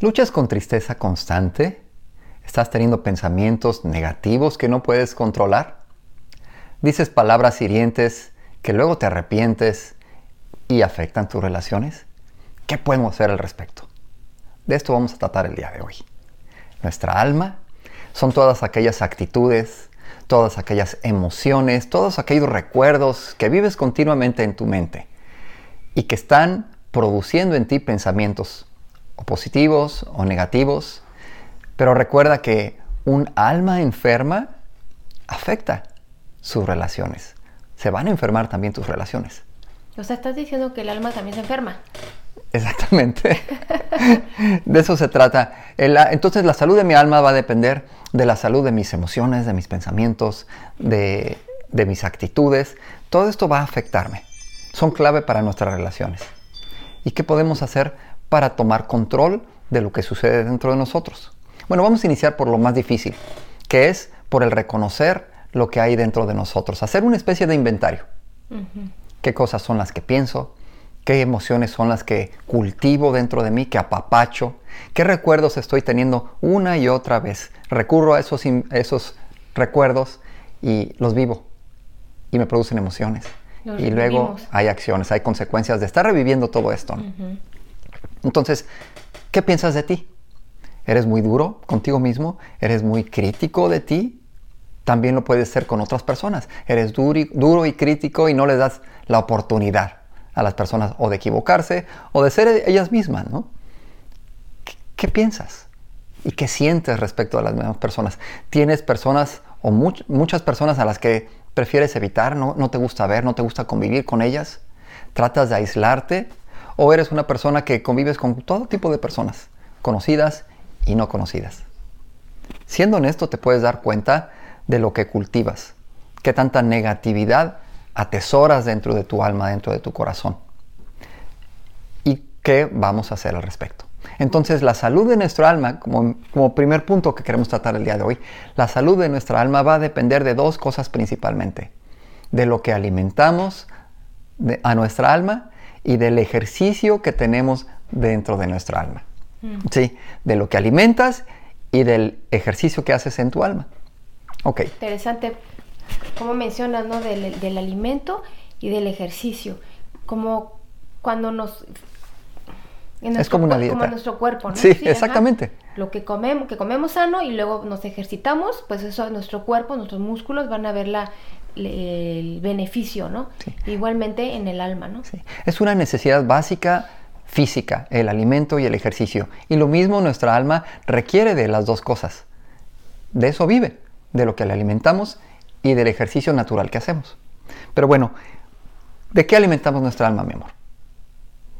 ¿Luchas con tristeza constante? ¿Estás teniendo pensamientos negativos que no puedes controlar? ¿Dices palabras hirientes que luego te arrepientes y afectan tus relaciones? ¿Qué podemos hacer al respecto? De esto vamos a tratar el día de hoy. Nuestra alma son todas aquellas actitudes, todas aquellas emociones, todos aquellos recuerdos que vives continuamente en tu mente y que están produciendo en ti pensamientos o positivos o negativos, pero recuerda que un alma enferma afecta sus relaciones. Se van a enfermar también tus relaciones. O sea, estás diciendo que el alma también se enferma. Exactamente. de eso se trata. Entonces la salud de mi alma va a depender de la salud de mis emociones, de mis pensamientos, de, de mis actitudes. Todo esto va a afectarme. Son clave para nuestras relaciones. ¿Y qué podemos hacer para tomar control de lo que sucede dentro de nosotros? Bueno, vamos a iniciar por lo más difícil, que es por el reconocer lo que hay dentro de nosotros, hacer una especie de inventario. ¿Qué cosas son las que pienso? ¿Qué emociones son las que cultivo dentro de mí, que apapacho? ¿Qué recuerdos estoy teniendo una y otra vez? Recurro a esos, esos recuerdos y los vivo y me producen emociones y luego hay acciones, hay consecuencias de estar reviviendo todo esto. Entonces, ¿qué piensas de ti? ¿Eres muy duro contigo mismo? ¿Eres muy crítico de ti? También lo puedes ser con otras personas. Eres duro y crítico y no le das la oportunidad a las personas o de equivocarse o de ser ellas mismas, ¿no? ¿Qué, piensas? ¿Y qué sientes respecto a las mismas personas? ¿Tienes personas o muchas personas a las que prefieres evitar, no, no te gusta ver, no te gusta convivir con ellas, tratas de aislarte o eres una persona que convives con todo tipo de personas, conocidas y no conocidas. Siendo honesto te puedes dar cuenta de lo que cultivas, qué tanta negatividad atesoras dentro de tu alma, dentro de tu corazón. ¿Y qué vamos a hacer al respecto? Entonces la salud de nuestra alma, como, como, primer punto que queremos tratar el día de hoy, la salud de nuestra alma va a depender de dos cosas principalmente. De lo que alimentamos a nuestra alma y del ejercicio que tenemos dentro de nuestra alma. Mm. Sí, de lo que alimentas y del ejercicio que haces en tu alma. Ok. Interesante, como mencionas, ¿no? Del, del alimento y del ejercicio. Como cuando nos es como una dieta. Como nuestro cuerpo, ¿no? Sí, exactamente. Lo que comemos, que comemos sano y luego nos ejercitamos, pues eso nuestro cuerpo, nuestros músculos van a ver la, el beneficio, ¿no? Igualmente en el alma, ¿no? Sí. Es una necesidad básica física, el alimento y el ejercicio. Y lo mismo nuestra alma requiere de las dos cosas. De eso vive, de lo que le alimentamos y del ejercicio natural que hacemos. Pero bueno, ¿de qué alimentamos nuestra alma, mi amor?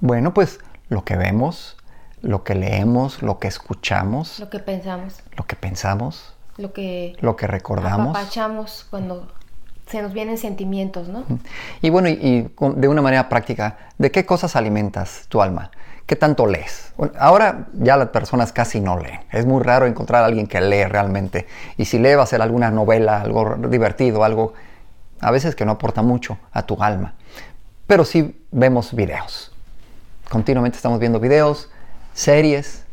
Bueno, pues lo que vemos, lo que leemos, lo que escuchamos. Lo que pensamos. Lo que pensamos. Lo que, lo que recordamos. Apapachamos cuando se nos vienen sentimientos, ¿no? Y bueno, y, de una manera práctica, ¿de qué cosas alimentas tu alma? ¿Qué tanto lees? ahora ya las personas casi no leen. Es muy raro encontrar a alguien que lee realmente. Y si lee va a ser alguna novela, algo divertido, algo a veces que no aporta mucho a tu alma. Pero sí vemos videos Continuamente estamos viendo videos, series,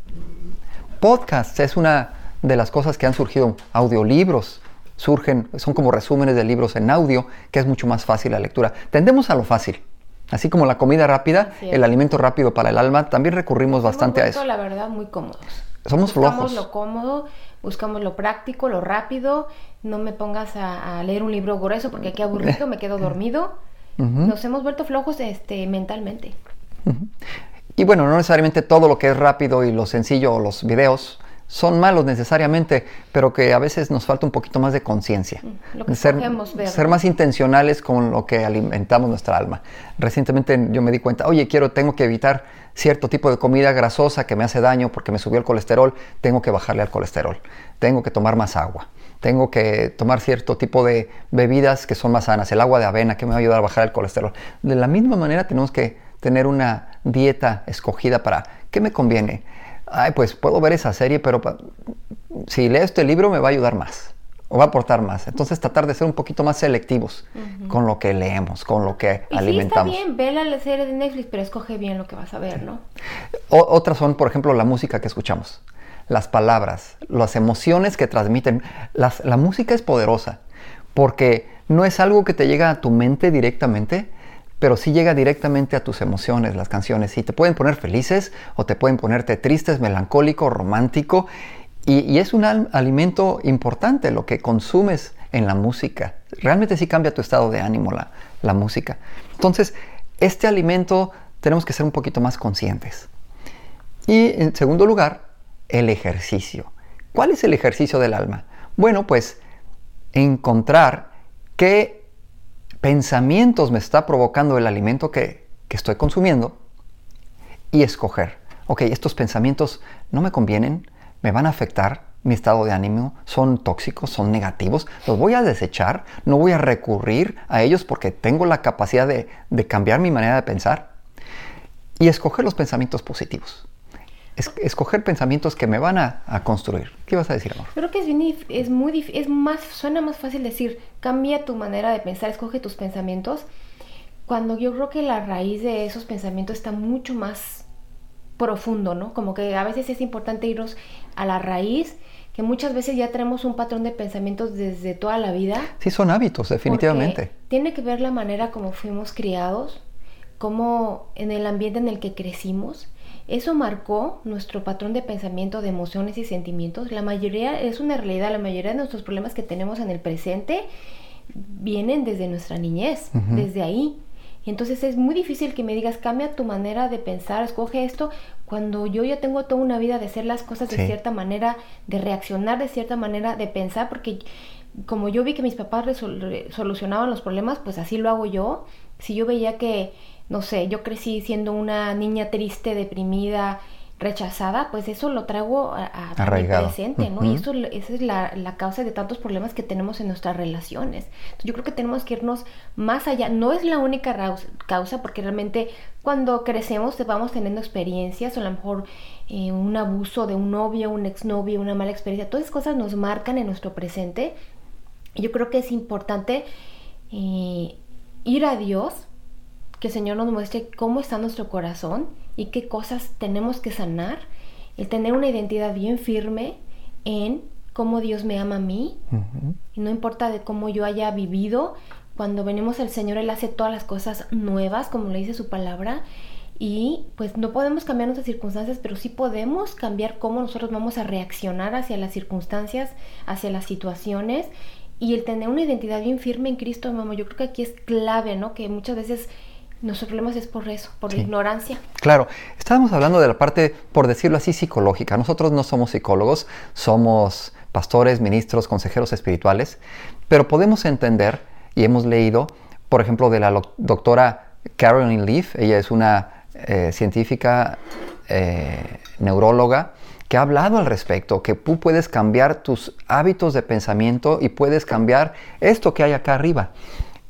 podcasts. Es una de las cosas que han surgido. Audiolibros surgen, son como resúmenes de libros en audio, que es mucho más fácil la lectura. Tendemos a lo fácil. Así como la comida rápida, el alimento rápido para el alma, también recurrimos bastante a eso. la verdad, muy cómodos. Somos buscamos lo cómodo, buscamos lo práctico, lo rápido. No me pongas a, leer un libro grueso porque aquí aburrido, me quedo dormido. Nos hemos vuelto flojos este, mentalmente. Y bueno, no necesariamente todo lo que es rápido y lo sencillo o los videos son malos necesariamente, pero que a veces nos falta un poquito más de conciencia. Ser, ser más intencionales con lo que alimentamos nuestra alma. Recientemente yo me di cuenta, oye, quiero, tengo que evitar cierto tipo de comida grasosa que me hace daño porque me subió el colesterol, tengo que bajarle al colesterol, tengo que tomar más agua, tengo que tomar cierto tipo de bebidas que son más sanas, el agua de avena que me va a ayudar a bajar el colesterol. De la misma manera tenemos que tener una dieta escogida para qué me conviene. Ay, pues puedo ver esa serie, pero si leo este libro me va a ayudar más. o va a aportar más. Entonces tratar de ser un poquito más selectivos con lo que leemos, con lo que y alimentamos. Sí, está bien, ve la serie de Netflix, pero escoge bien lo que vas a ver, ¿no? otras son, por ejemplo, la música que escuchamos, las palabras, las emociones que transmiten. la música es poderosa porque no es algo que te llega a tu mente directamente, pero sí llega directamente a tus emociones, las canciones. Y te pueden poner felices o te pueden ponerte tristes, melancólico, romántico. Y, es un alimento importante lo que consumes en la música. Realmente sí cambia tu estado de ánimo la, la música. Entonces, este alimento tenemos que ser un poquito más conscientes. Y en segundo lugar, el ejercicio. ¿Cuál es el ejercicio del alma? Bueno, pues encontrar qué pensamientos me está provocando el alimento que, que estoy consumiendo y escoger. Ok, estos pensamientos no me convienen, me van a afectar mi estado de ánimo, son tóxicos, son negativos, los voy a desechar, no voy a recurrir a ellos porque tengo la capacidad de, cambiar mi manera de pensar y escoger los pensamientos positivos. Escoger pensamientos que me van a, construir. ¿Qué vas a decir, amor? Creo que es, es muy es más, suena más fácil decir, cambia tu manera de pensar, escoge tus pensamientos, cuando yo creo que la raíz de esos pensamientos está mucho más profundo, ¿no? Como que a veces es importante irnos a la raíz, que muchas veces ya tenemos un patrón de pensamientos desde toda la vida. Sí, son hábitos, definitivamente. Tiene que ver la manera como fuimos criados, como en el ambiente en el que crecimos. Eso marcó nuestro patrón de pensamiento, de emociones y sentimientos. La mayoría, es una realidad, la mayoría de nuestros problemas que tenemos en el presente vienen desde nuestra niñez, desde ahí. Entonces es muy difícil que me digas, cambia tu manera de pensar, escoge esto, cuando yo ya tengo toda una vida de hacer las cosas de cierta manera, de reaccionar de cierta manera, de pensar, porque como yo vi que mis papás solucionaban los problemas, pues así lo hago yo. Si yo veía que, no sé, yo crecí siendo una niña triste, deprimida, rechazada, pues eso lo traigo a, a mi presente, ¿no? Y eso, esa es la, la, causa de tantos problemas que tenemos en nuestras relaciones. yo creo que tenemos que irnos más allá. No es la única causa, porque realmente cuando crecemos vamos teniendo experiencias, o a lo mejor eh, un abuso de un novio, un exnovio, una mala experiencia, todas esas cosas nos marcan en nuestro presente. Yo creo que es importante eh, ir a Dios, que el Señor nos muestre cómo está nuestro corazón y qué cosas tenemos que sanar, el tener una identidad bien firme en cómo Dios me ama a mí, y no importa de cómo yo haya vivido, cuando venimos al Señor Él hace todas las cosas nuevas, como le dice su palabra, y pues no podemos cambiar nuestras circunstancias, pero sí podemos cambiar cómo nosotros vamos a reaccionar hacia las circunstancias, hacia las situaciones, y el tener una identidad bien firme en Cristo, mamá, yo creo que aquí es clave, ¿no? Que muchas veces nuestros problemas es por eso, por la ignorancia. Claro, estábamos hablando de la parte, por decirlo así, psicológica. Nosotros no somos psicólogos, somos pastores, ministros, consejeros espirituales, pero podemos entender y hemos leído, por ejemplo, de la doctora Caroline Leaf, ella es una eh, científica eh, neuróloga, que ha hablado al respecto, que tú puedes cambiar tus hábitos de pensamiento y puedes cambiar esto que hay acá arriba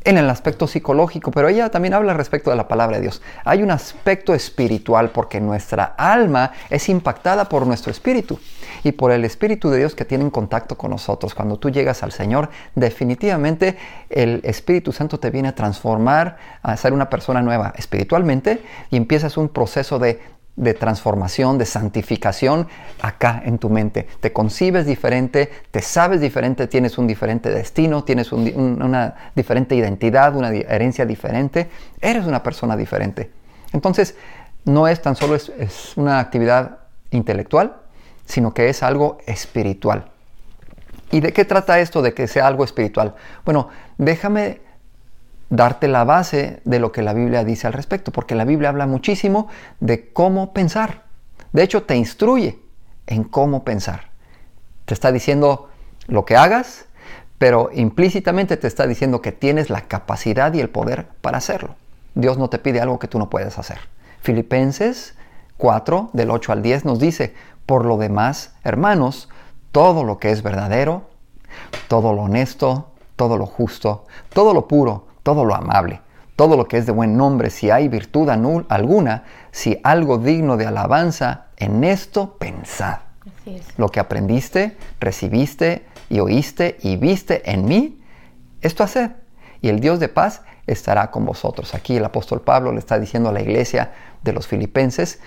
en el aspecto psicológico, pero ella también habla respecto de la palabra de Dios. Hay un aspecto espiritual porque nuestra alma es impactada por nuestro espíritu y por el espíritu de Dios que tiene en contacto con nosotros. Cuando tú llegas al Señor, definitivamente el Espíritu Santo te viene a transformar, a ser una persona nueva espiritualmente y empiezas un proceso de de transformación, de santificación acá en tu mente. Te concibes diferente, te sabes diferente, tienes un diferente destino, tienes una diferente identidad, una herencia diferente, eres una persona diferente. Entonces, no es tan solo es, una actividad intelectual, sino que es algo espiritual. ¿Y de qué trata esto de que sea algo espiritual? Bueno, déjame darte la base de lo que la Biblia dice al respecto, porque la Biblia habla muchísimo de cómo pensar. De hecho, te instruye en cómo pensar. Te está diciendo lo que hagas, pero implícitamente te está diciendo que tienes la capacidad y el poder para hacerlo. Dios no te pide algo que tú no puedes hacer. Filipenses 4, del 8 al 10, nos dice, por lo demás, hermanos, todo lo que es verdadero, todo lo honesto, todo lo justo, todo lo puro, todo lo amable, todo lo que es de buen nombre, si hay virtud alguna, si algo digno de alabanza, en esto pensad. Lo que aprendiste, recibiste, y oíste y viste en mí, esto haced, y el Dios de paz estará con vosotros. Aquí el apóstol Pablo le está diciendo a la iglesia de los filipenses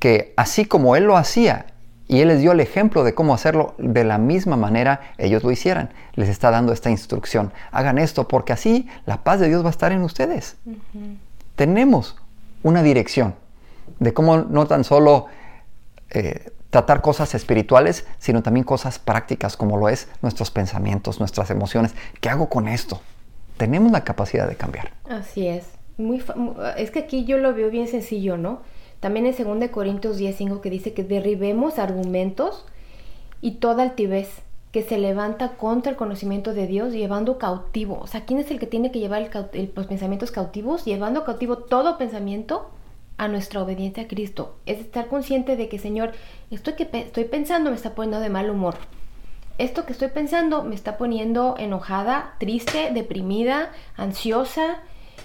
que así como él lo hacía y él les dio el ejemplo de cómo hacerlo de la misma manera ellos lo hicieran. Les está dando esta instrucción. Hagan esto porque así la paz de Dios va a estar en ustedes. Tenemos una dirección de cómo no tan solo eh, tratar cosas espirituales, sino también cosas prácticas como lo es nuestros pensamientos, nuestras emociones. ¿Qué hago con esto? Tenemos la capacidad de cambiar. Así es. Muy es que aquí yo lo veo bien sencillo, ¿no? También en 2 Corintios 10:5 que dice que derribemos argumentos y toda altivez que se levanta contra el conocimiento de Dios, llevando cautivo. O sea, ¿quién es el que tiene que llevar los pensamientos cautivos? Llevando cautivo todo pensamiento a nuestra obediencia a Cristo. Es estar consciente de que, Señor, esto que estoy pensando me está poniendo de mal humor. Esto que estoy pensando me está poniendo enojada, triste, deprimida, ansiosa,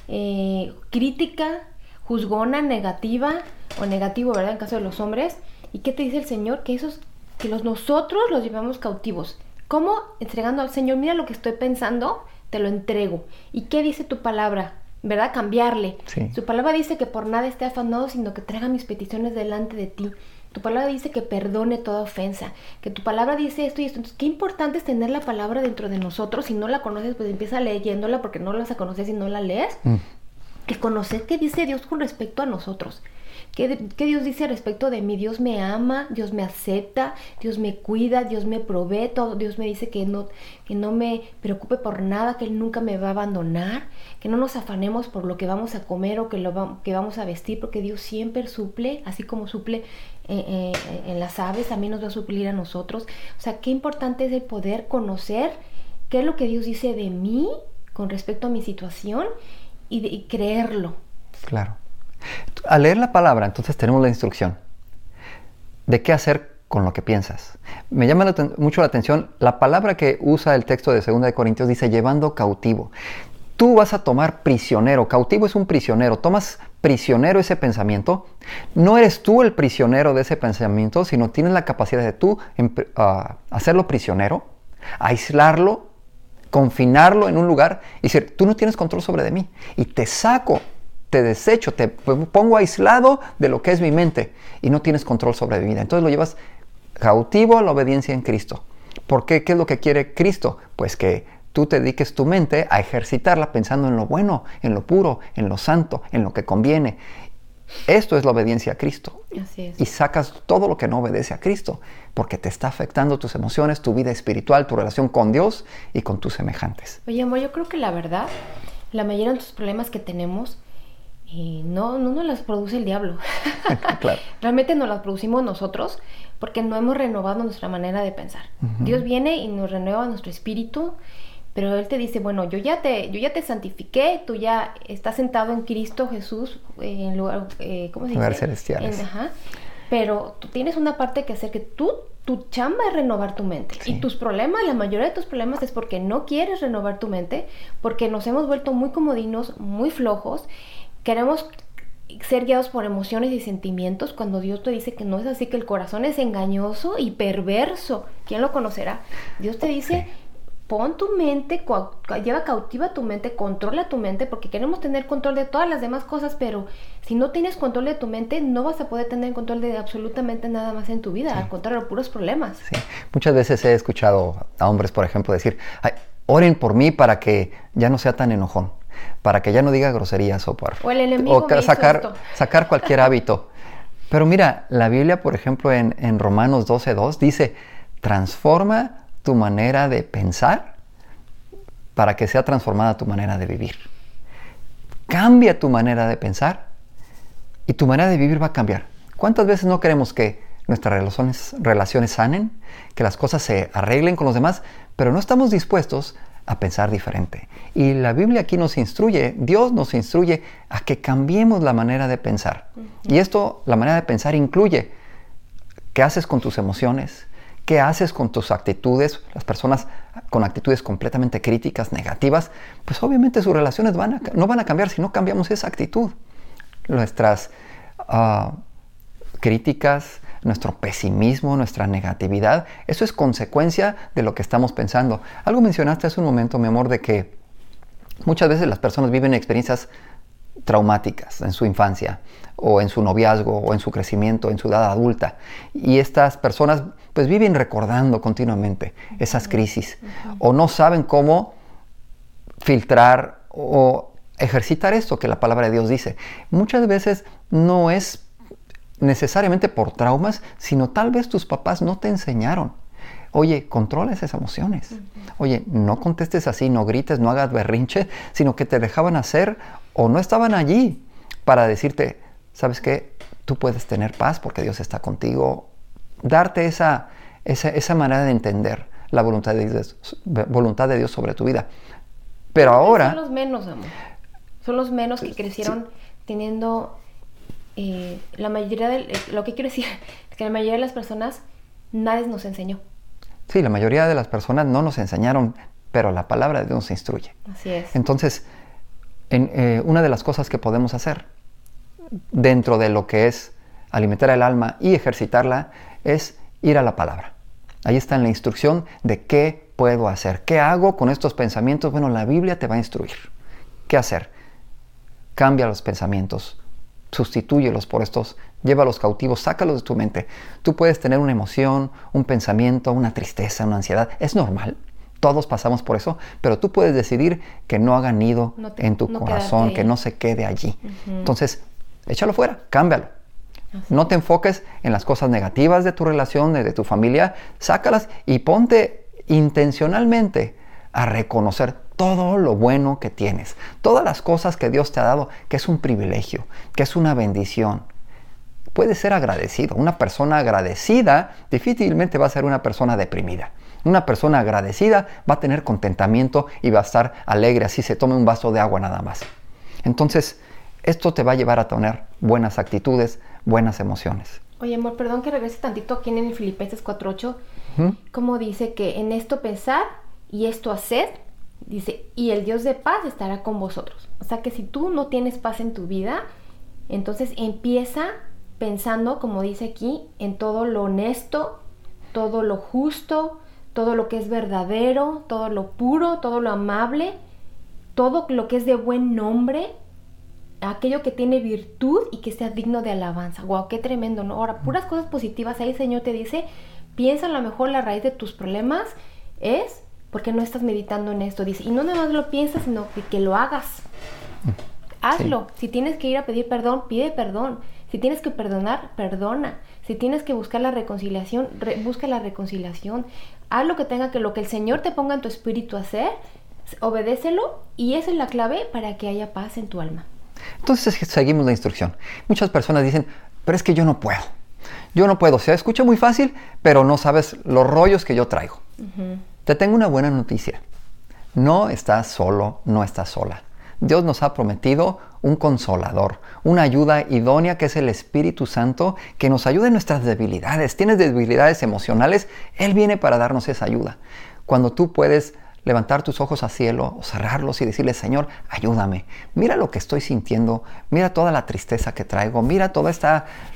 eh, crítica, juzgona, negativa o negativo, ¿verdad? En caso de los hombres. ¿Y qué te dice el Señor? Que esos, que los nosotros los llevamos cautivos. ¿Cómo? Entregando al Señor, mira lo que estoy pensando, te lo entrego. ¿Y qué dice tu palabra? ¿Verdad? Cambiarle. Su palabra dice que por nada esté afanado, sino que traiga mis peticiones delante de ti. Tu palabra dice que perdone toda ofensa, que tu palabra dice esto y esto. Entonces, qué importante es tener la palabra dentro de nosotros. Si no la conoces, pues empieza leyéndola porque no la vas a conocer si no la lees. Mm que conocer qué dice Dios con respecto a nosotros. ¿Qué, Dios dice respecto de mí? Dios me ama, Dios me acepta, Dios me cuida, Dios me provee, todo. Dios me dice que no, que no me preocupe por nada, que Él nunca me va a abandonar, que no nos afanemos por lo que vamos a comer o que, lo que vamos a vestir, porque Dios siempre suple, así como suple eh, eh, en las aves, también nos va a suplir a nosotros. O sea, qué importante es el poder conocer qué es lo que Dios dice de mí con respecto a mi situación y, creerlo. Claro. Al leer la palabra, entonces tenemos la instrucción de qué hacer con lo que piensas. Me llama mucho la atención la palabra que usa el texto de 2 de Corintios, dice llevando cautivo. Tú vas a tomar prisionero, cautivo es un prisionero, tomas prisionero ese pensamiento. No eres tú el prisionero de ese pensamiento, sino tienes la capacidad de tú ah, hacerlo prisionero, aislarlo confinarlo en un lugar y decir, tú no tienes control sobre de mí. Y te saco, te desecho, te pongo aislado de lo que es mi mente y no tienes control sobre mi vida. Entonces lo llevas cautivo a la obediencia en Cristo. ¿Por qué? ¿Qué es lo que quiere Cristo? Pues que tú te dediques tu mente a ejercitarla pensando en lo bueno, en lo puro, en lo santo, en lo que conviene. Esto es la obediencia a Cristo. Y sacas todo lo que no obedece a Cristo, porque te está afectando tus emociones, tu vida espiritual, tu relación con Dios y con tus semejantes. Oye, amor, yo creo que la verdad, la mayoría de los problemas que tenemos eh, no, no nos las produce el diablo. claro. Realmente nos las producimos nosotros porque no hemos renovado nuestra manera de pensar. Dios viene y nos renueva nuestro espíritu pero Él te dice, bueno, yo ya te, yo ya te santifiqué, tú ya estás sentado en Cristo Jesús, en lugar, eh, ¿cómo se dice? celestiales. ajá, pero tú tienes una parte que hacer que tú, tu chamba es renovar tu mente. Y tus problemas, la mayoría de tus problemas es porque no quieres renovar tu mente, porque nos hemos vuelto muy comodinos, muy flojos, queremos ser guiados por emociones y sentimientos cuando Dios te dice que no es así, que el corazón es engañoso y perverso. ¿Quién lo conocerá? Dios te dice pon tu mente, lleva cautiva tu mente, controla tu mente, porque queremos tener control de todas las demás cosas, pero si no tienes control de tu mente, no vas a poder tener control de absolutamente nada más en tu vida, al contrario, puros problemas. Sí. Muchas veces he escuchado a hombres, por ejemplo, decir, oren por mí para que ya no sea tan enojón, para que ya no diga groserías o, por, o, el enemigo sacar, sacar cualquier hábito. Pero mira, la Biblia, por ejemplo, en, en Romanos 12.2 dice, transforma tu manera de pensar para que sea transformada tu manera de vivir. Cambia tu manera de pensar y tu manera de vivir va a cambiar. ¿Cuántas veces no queremos que nuestras relaciones, relaciones sanen, que las cosas se arreglen con los demás, pero no estamos dispuestos a pensar diferente? Y la Biblia aquí nos instruye, Dios nos instruye a que cambiemos la manera de pensar. Y esto, la manera de pensar incluye qué haces con tus emociones, ¿Qué haces con tus actitudes? Las personas con actitudes completamente críticas, negativas, pues obviamente sus relaciones van no van a cambiar si no cambiamos esa actitud. Nuestras ah, críticas, nuestro pesimismo, nuestra negatividad, eso es consecuencia de lo que estamos pensando. Algo mencionaste hace un momento, mi amor, de que muchas veces las personas viven experiencias traumáticas en su infancia o en su noviazgo o en su crecimiento, en su edad adulta. Y estas personas pues viven recordando continuamente esas crisis o no saben cómo filtrar o ejercitar esto que la palabra de Dios dice. Muchas veces no es necesariamente por traumas, sino tal vez tus papás no te enseñaron. Oye, controla esas emociones. Oye, no contestes así, no grites, no hagas berrinche, sino que te dejaban hacer o no estaban allí para decirte, ¿sabes qué? Tú puedes tener paz porque Dios está contigo. Darte esa, esa, manera de entender la voluntad de, Dios, voluntad de Dios sobre tu vida. Pero ahora... Son los menos, amor. Son los menos que crecieron teniendo eh, la mayoría de... Eh, lo que quiero decir es que la mayoría de las personas nadie nos enseñó. Sí, la mayoría de las personas no nos enseñaron, pero la palabra de Dios nos instruye. Así es. Entonces, en, eh, una de las cosas que podemos hacer dentro de lo que es alimentar el alma y ejercitarla es ir a la palabra. Ahí está en la instrucción de qué puedo hacer, qué hago con estos pensamientos. Bueno, la Biblia te va a instruir. ¿Qué hacer? Cambia los pensamientos, sustitúyelos por estos, llévalos cautivos, sácalos de tu mente. Tú puedes tener una emoción, un pensamiento, una tristeza, una ansiedad. Es normal. Todos pasamos por eso, pero tú puedes decidir que no haga nido en tu corazón, que no se quede allí. Entonces, échalo fuera, cámbialo. No te enfoques en las cosas negativas de tu relación, de tu familia, sácalas y ponte intencionalmente a reconocer todo lo bueno que tienes, todas las cosas que Dios te ha dado, que es un privilegio, que es una bendición. Puedes ser agradecido. Una persona agradecida difícilmente va a ser una persona deprimida. Una persona agradecida va a tener contentamiento y va a estar alegre así se tome un vaso de agua nada más. Entonces, esto te va a llevar a tener buenas actitudes, buenas emociones. Oye, amor, perdón que regrese tantito aquí en el Filipenses 4.8, como dice que en esto pensar y esto hacer, dice, y el Dios de paz estará con vosotros. O sea que si tú no tienes paz en tu vida, entonces empieza pensando, como dice aquí, en todo lo honesto, todo lo justo, todo lo que es verdadero, todo lo puro, todo lo amable, todo lo que es de buen nombre, aquello que tiene virtud y que sea digno de alabanza. Wow, qué tremendo, ¿no? Ahora, puras cosas positivas. Ahí el Señor te dice, piensa a lo mejor la raíz de tus problemas es porque no estás meditando en esto. Dice, y no nada más lo piensas, sino que, lo hagas. Mm, Hazlo. Si tienes que ir a pedir perdón, pide perdón. Si tienes que perdonar, perdona. Si tienes que buscar la reconciliación, busca la reconciliación. Haz lo que tenga que lo que el Señor te ponga en tu espíritu a hacer, obedécelo y esa es la clave para que haya paz en tu alma. Entonces seguimos la instrucción. Muchas personas dicen, pero es que yo no puedo. Yo no puedo. Se escucha muy fácil, pero no sabes los rollos que yo traigo. Te tengo una buena noticia. No estás solo, no estás sola. Dios nos ha prometido un consolador, una ayuda idónea que es el Espíritu Santo que nos ayuda en nuestras debilidades. Tienes debilidades emocionales, Él viene para darnos esa ayuda. Cuando tú puedes levantar tus ojos al cielo cerrarlos y decirle, Señor, ayúdame. Mira lo que estoy sintiendo, mira toda la tristeza que traigo, mira todos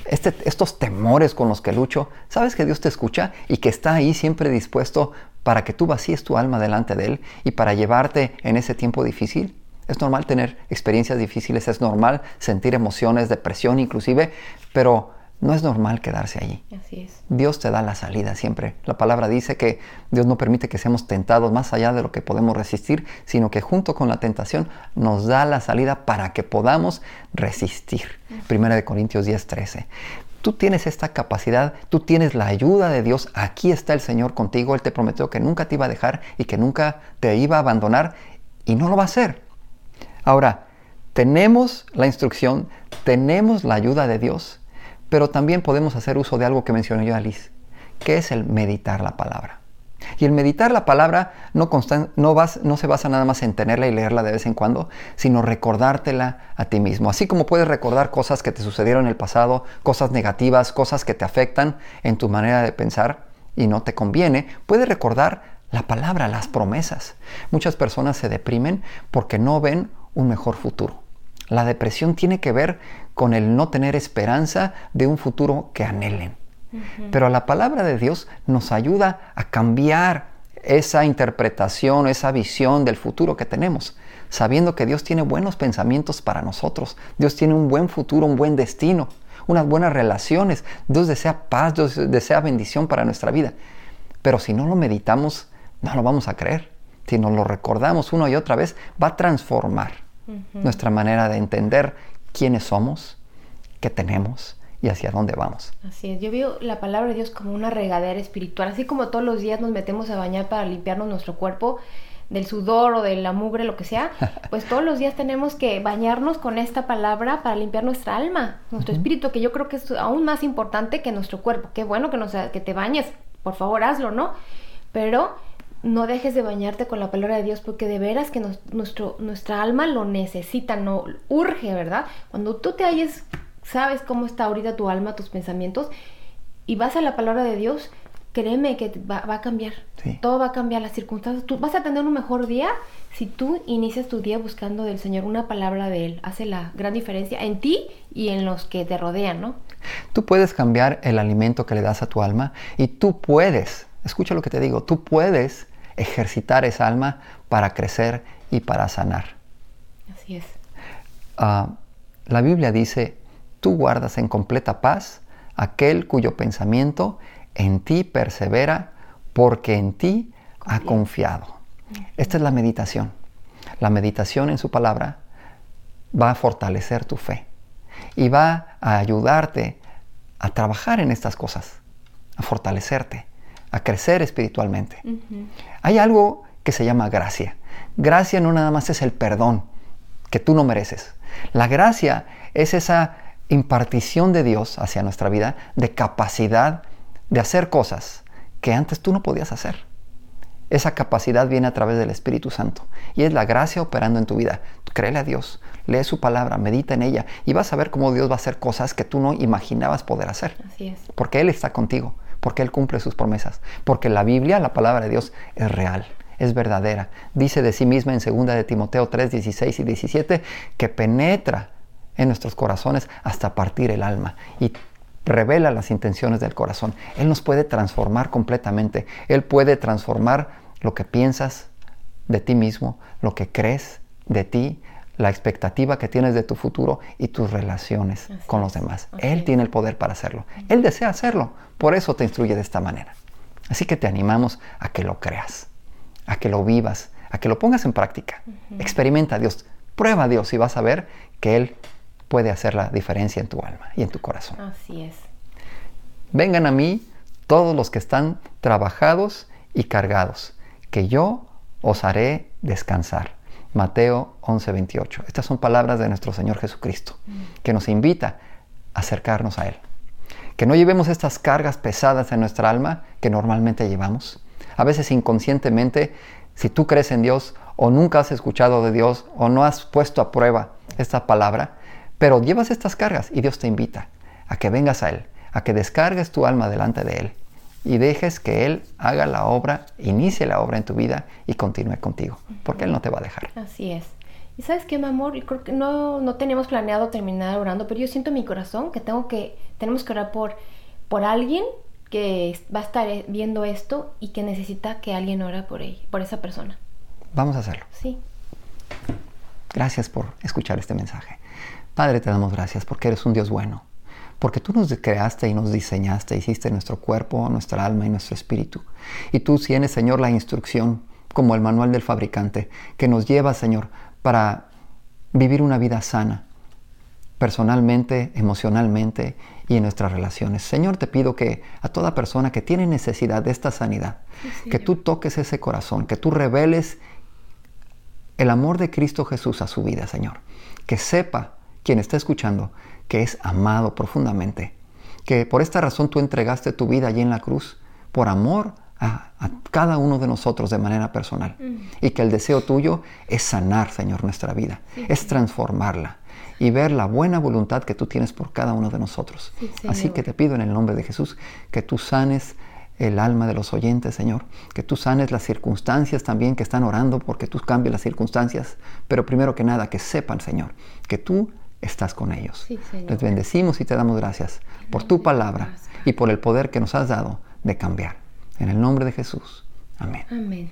este, estos temores con los que lucho. Sabes que Dios te escucha y que está ahí siempre dispuesto para que tú vacíes tu alma delante de Él y para llevarte en ese tiempo difícil. Es normal tener experiencias difíciles, es normal sentir emociones, depresión inclusive, pero no es normal quedarse allí. Así es. Dios te da la salida siempre. La palabra dice que Dios no permite que seamos tentados más allá de lo que podemos resistir, sino que junto con la tentación nos da la salida para que podamos resistir. Primera de Corintios 10, 13. Tú tienes esta capacidad, tú tienes la ayuda de Dios, aquí está el Señor contigo, Él te prometió que nunca te iba a dejar y que nunca te iba a abandonar y no lo va a hacer. Ahora, tenemos la instrucción, tenemos la ayuda de Dios, pero también podemos hacer uso de algo que mencionó yo, Alice, que es el meditar la palabra. Y el meditar la palabra no, no, se basa nada más en tenerla y leerla de vez en cuando, sino recordártela a ti mismo. Así como puedes recordar cosas que te sucedieron en el pasado, cosas negativas, cosas que te afectan en tu manera de pensar y no te conviene, puedes recordar la palabra, las promesas. Muchas personas se deprimen porque no ven un mejor futuro. La depresión tiene que ver con el no tener esperanza de un futuro que anhelen. Pero la palabra de Dios nos ayuda a cambiar esa interpretación, esa visión del futuro que tenemos, sabiendo que Dios tiene buenos pensamientos para nosotros. Dios tiene un buen futuro, un buen destino, unas buenas relaciones. Dios desea paz, Dios desea bendición para nuestra vida. Pero si no lo meditamos, no lo vamos a creer. Si nos lo recordamos una y otra vez, va a transformar nuestra manera de entender quiénes somos, qué tenemos y hacia dónde vamos. Así es, yo veo la palabra de Dios como una regadera espiritual, así como todos los días nos metemos a bañar para limpiarnos nuestro cuerpo del sudor o de la mugre, lo que sea, pues todos los días tenemos que bañarnos con esta palabra para limpiar nuestra alma, nuestro espíritu, que yo creo que es aún más importante que nuestro cuerpo. Qué bueno que, nos, que te bañes, por favor hazlo, ¿no? Pero no dejes de bañarte con la palabra de Dios porque de veras que nuestro, nuestra alma lo necesita, no urge, ¿verdad? Cuando tú te halles, sabes cómo está ahorita tu alma, tus pensamientos, y vas a la palabra de Dios, créeme que va, a cambiar. Todo va a cambiar, las circunstancias. Tú vas a tener un mejor día si tú inicias tu día buscando del Señor una palabra de Él. Hace la gran diferencia en ti y en los que te rodean, ¿no? Tú puedes cambiar el alimento que le das a tu alma y tú puedes, escucha lo que te digo, tú puedes ejercitar esa alma para crecer y para sanar. Así es. Ah, la Biblia dice, tú guardas en completa paz aquel cuyo pensamiento en ti persevera porque en ti ha confiado. Esta es la meditación. La meditación en su palabra va a fortalecer tu fe y va a ayudarte a trabajar en estas cosas, a fortalecerte, a crecer espiritualmente. Hay algo que se llama gracia. Gracia no nada más es el perdón que tú no mereces. La gracia es esa impartición de Dios hacia nuestra vida de capacidad de hacer cosas que antes tú no podías hacer. Esa capacidad viene a través del Espíritu Santo y es la gracia operando en tu vida. Créele a Dios, lee su palabra, medita en ella y vas a ver cómo Dios va a hacer cosas que tú no imaginabas poder hacer. Así es. Porque Él está contigo porque Él cumple sus promesas, porque la Biblia, la palabra de Dios, es real, es verdadera. Dice de sí misma en 2 de Timoteo 3, 16 y 17 que penetra en nuestros corazones hasta partir el alma y revela las intenciones del corazón. Él nos puede transformar completamente. Él puede transformar lo que piensas de ti mismo, lo que crees de ti, la expectativa que tienes de tu futuro y tus relaciones con los demás. Él tiene el poder para hacerlo. Él desea hacerlo. Por eso te instruye de esta manera. Así que te animamos a que lo creas, a que lo vivas, a que lo pongas en práctica. Experimenta a Dios, prueba a Dios y vas a ver que Él puede hacer la diferencia en tu alma y en tu corazón. Así es. Vengan a mí todos los que están trabajados y cargados, que yo os haré descansar. Mateo 11:28. Estas son palabras de nuestro Señor Jesucristo, que nos invita a acercarnos a Él. Que no llevemos estas cargas pesadas en nuestra alma que normalmente llevamos. A veces inconscientemente, si tú crees en Dios o nunca has escuchado de Dios o no has puesto a prueba esta palabra, pero llevas estas cargas y Dios te invita a que vengas a Él, a que descargues tu alma delante de Él y dejes que Él haga la obra, inicie la obra en tu vida y continúe contigo, porque Él no te va a dejar. Así es. Y sabes qué, mi amor, yo creo que no, no teníamos planeado terminar orando, pero yo siento en mi corazón que tengo que, tenemos que orar por, por alguien que va a estar viendo esto y que necesita que alguien ora por ella, por esa persona. Vamos a hacerlo. Sí. Gracias por escuchar este mensaje. Padre, te damos gracias porque eres un Dios bueno porque tú nos creaste y nos diseñaste, hiciste nuestro cuerpo, nuestra alma y nuestro espíritu. Y tú tienes, Señor, la instrucción, como el manual del fabricante, que nos lleva, Señor, para vivir una vida sana, personalmente, emocionalmente y en nuestras relaciones. Señor, te pido que a toda persona que tiene necesidad de esta sanidad, que tú toques ese corazón, que tú reveles el amor de Cristo Jesús a su vida, Señor. Que sepa quien está escuchando que es amado profundamente, que por esta razón tú entregaste tu vida allí en la cruz por amor a, cada uno de nosotros de manera personal. Mm. Y que el deseo tuyo es sanar, Señor, nuestra vida, es transformarla y ver la buena voluntad que tú tienes por cada uno de nosotros. Así que te pido en el nombre de Jesús que tú sanes el alma de los oyentes, Señor, que tú sanes las circunstancias también que están orando porque tú cambies las circunstancias, pero primero que nada que sepan, Señor, que tú estás con ellos. Sí. Les bendecimos y te damos gracias por tu palabra y por el poder que nos has dado de cambiar. En el nombre de Jesús. Amén. Amén.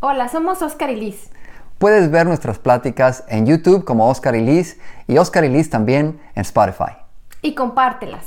Hola, somos Oscar y Liz. Puedes ver nuestras pláticas en YouTube como Oscar y Liz y Oscar y Liz también en Spotify. Y compártelas.